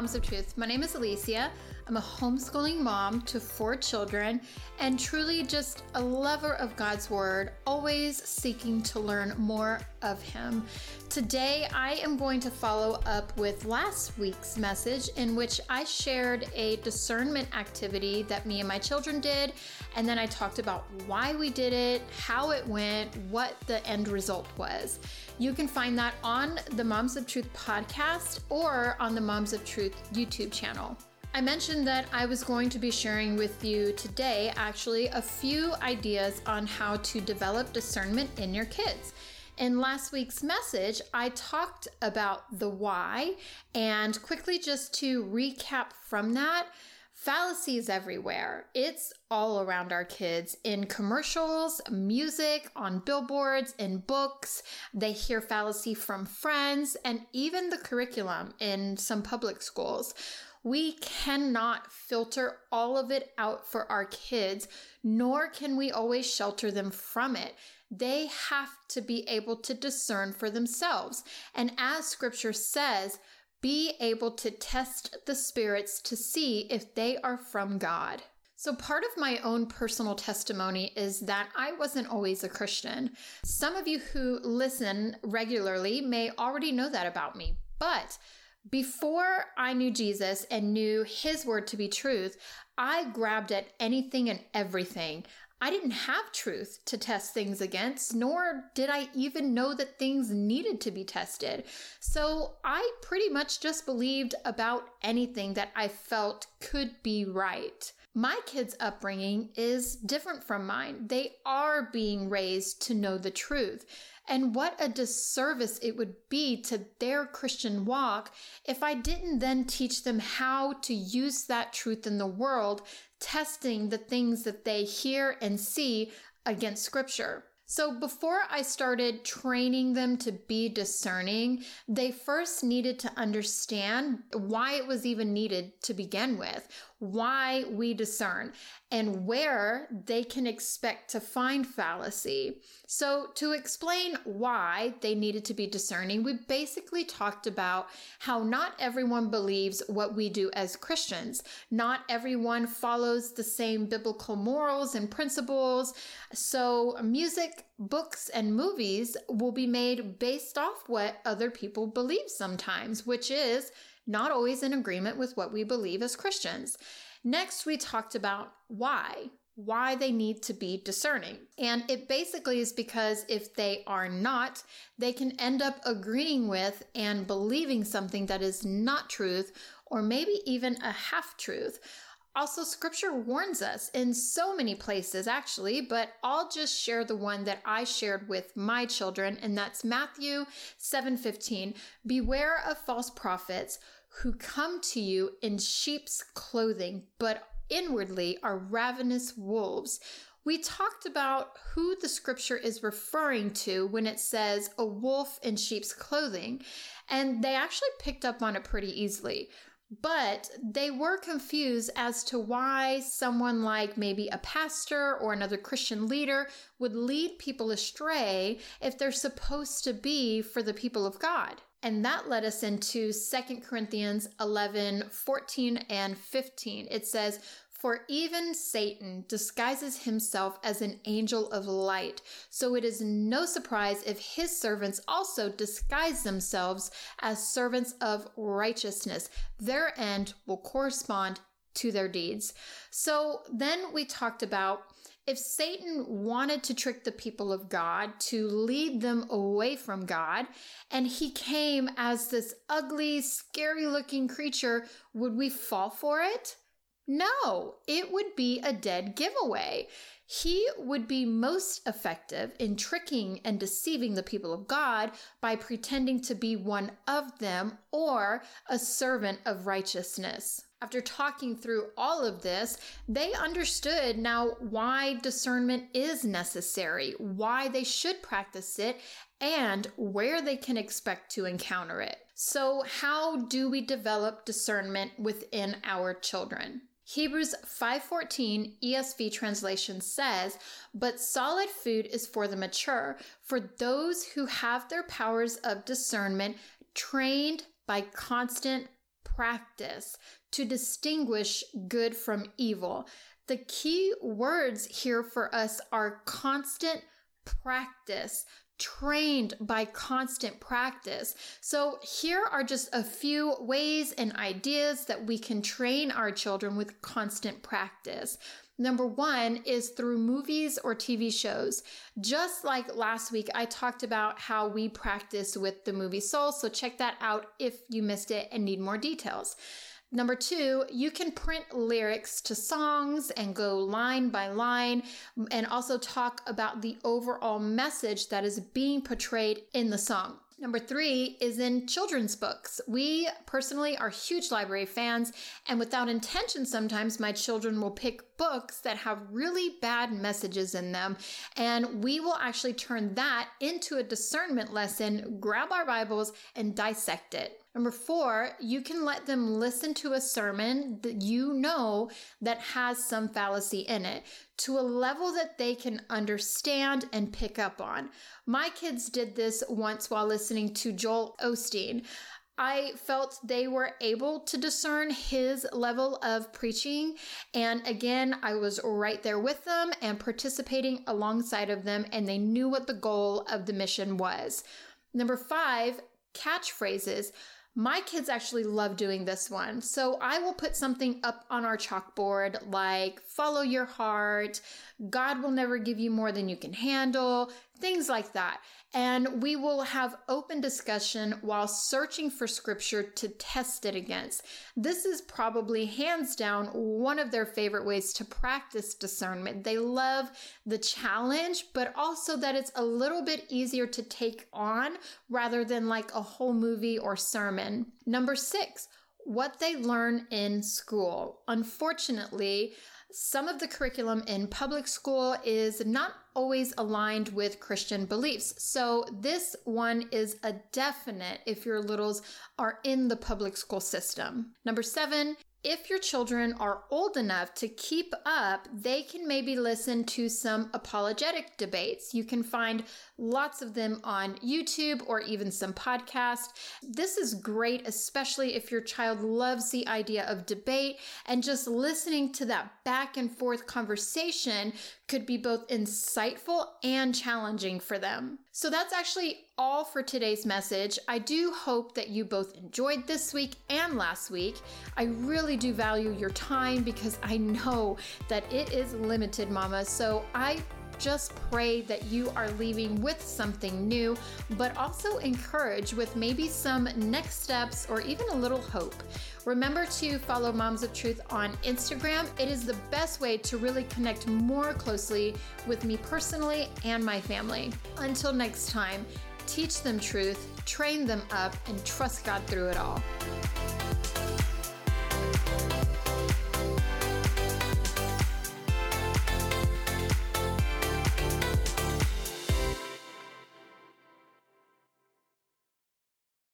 Of Truth. My name is Alicia. I'm a homeschooling mom to four children and truly just a lover of God's Word, always seeking to learn more of Him. Today, I am going to follow up with last week's message in which I shared a discernment activity that me and my children did. And then I talked about why we did it, how it went, what the end result was. You can find that on the Moms of Truth podcast or on the Moms of Truth YouTube channel. I mentioned that I was going to be sharing with you today actually a few ideas on how to develop discernment in your kids. In last week's message, I talked about the why, and quickly just to recap from that, fallacies everywhere. It's all around our kids in commercials, music, on billboards, in books. They hear fallacy from friends, and even the curriculum in some public schools. We cannot filter all of it out for our kids, nor can we always shelter them from it. They have to be able to discern for themselves. And as scripture says, be able to test the spirits to see if they are from God. So, part of my own personal testimony is that I wasn't always a Christian. Some of you who listen regularly may already know that about me, but before I knew Jesus and knew his word to be truth, I grabbed at anything and everything. I didn't have truth to test things against, nor did I even know that things needed to be tested. So I pretty much just believed about anything that I felt could be right. My kids' upbringing is different from mine. They are being raised to know the truth. And what a disservice it would be to their Christian walk if I didn't then teach them how to use that truth in the world testing the things that they hear and see against scripture. So before I started training them to be discerning, they first needed to understand why it was even needed to begin with, why we discern and where they can expect to find fallacy. So, to explain why they needed to be discerning, we basically talked about how not everyone believes what we do as Christians. Not everyone follows the same biblical morals and principles. So, music, books, and movies will be made based off what other people believe sometimes, which is not always in agreement with what we believe as Christians. Next, we talked about why, why they need to be discerning. And it basically is because if they are not, they can end up agreeing with and believing something that is not truth or maybe even a half truth. Also, scripture warns us in so many places, actually, but I'll just share the one that I shared with my children, and that's Matthew 7:15. Beware of false prophets who come to you in sheep's clothing, but inwardly are ravenous wolves. We talked about who the scripture is referring to when it says a wolf in sheep's clothing, and they actually picked up on it pretty easily. But they were confused as to why someone like maybe a pastor or another Christian leader would lead people astray if they're supposed to be for the people of God. And that led us into 2 Corinthians 11, 14, and 15. It says, For even Satan disguises himself as an angel of light. So it is no surprise if his servants also disguise themselves as servants of righteousness. Their end will correspond to their deeds. So then we talked about if Satan wanted to trick the people of God to lead them away from God, and he came as this ugly, scary looking creature, would we fall for it? No, it would be a dead giveaway. He would be most effective in tricking and deceiving the people of God by pretending to be one of them or a servant of righteousness. After talking through all of this, they understood now why discernment is necessary, why they should practice it, and where they can expect to encounter it. So, how do we develop discernment within our children? Hebrews 5:14 ESV translation says, "But solid food is for the mature, for those who have their powers of discernment trained by constant practice to distinguish good from evil. The key words here for us are constant practice, trained by constant practice. So, here are just a few ways and ideas that we can train our children with constant practice. Number one is through movies or TV shows. Just like last week, I talked about how we practice with the movie Soul. So check that out if you missed it and need more details. Number two, you can print lyrics to songs and go line by line and also talk about the overall message that is being portrayed in the song. Number three is in children's books. We personally are huge library fans, and without intention, sometimes my children will pick books that have really bad messages in them, and we will actually turn that into a discernment lesson, grab our Bibles, and dissect it. Number four, you can let them listen to a sermon that you know that has some fallacy in it to a level that they can understand and pick up on. My kids did this once while listening to Joel Osteen. I felt they were able to discern his level of preaching. And again, I was right there with them and participating alongside of them, and they knew what the goal of the mission was. Number five, catchphrases. My kids actually love doing this one. So I will put something up on our chalkboard like follow your heart, God will never give you more than you can handle, things like that. And we will have open discussion while searching for scripture to test it against. This is probably hands down one of their favorite ways to practice discernment. They love the challenge, but also that it's a little bit easier to take on rather than like a whole movie or sermon. Number six, what they learn in school. Unfortunately, some of the curriculum in public school is not always aligned with Christian beliefs. So, this one is a definite if your littles are in the public school system. Number seven, if your children are old enough to keep up, they can maybe listen to some apologetic debates. You can find lots of them on YouTube or even some podcasts. This is great, especially if your child loves the idea of debate and just listening to that back and forth conversation could be both insightful and challenging for them. So that's actually all for today's message. I do hope that you both enjoyed this week and last week. I really do value your time because I know that it is limited, Mama. So I just pray that you are leaving with something new, but also encourage with maybe some next steps or even a little hope. Remember to follow Moms of Truth on Instagram. It is the best way to really connect more closely with me personally and my family. Until next time, teach them truth, train them up, and trust God through it all.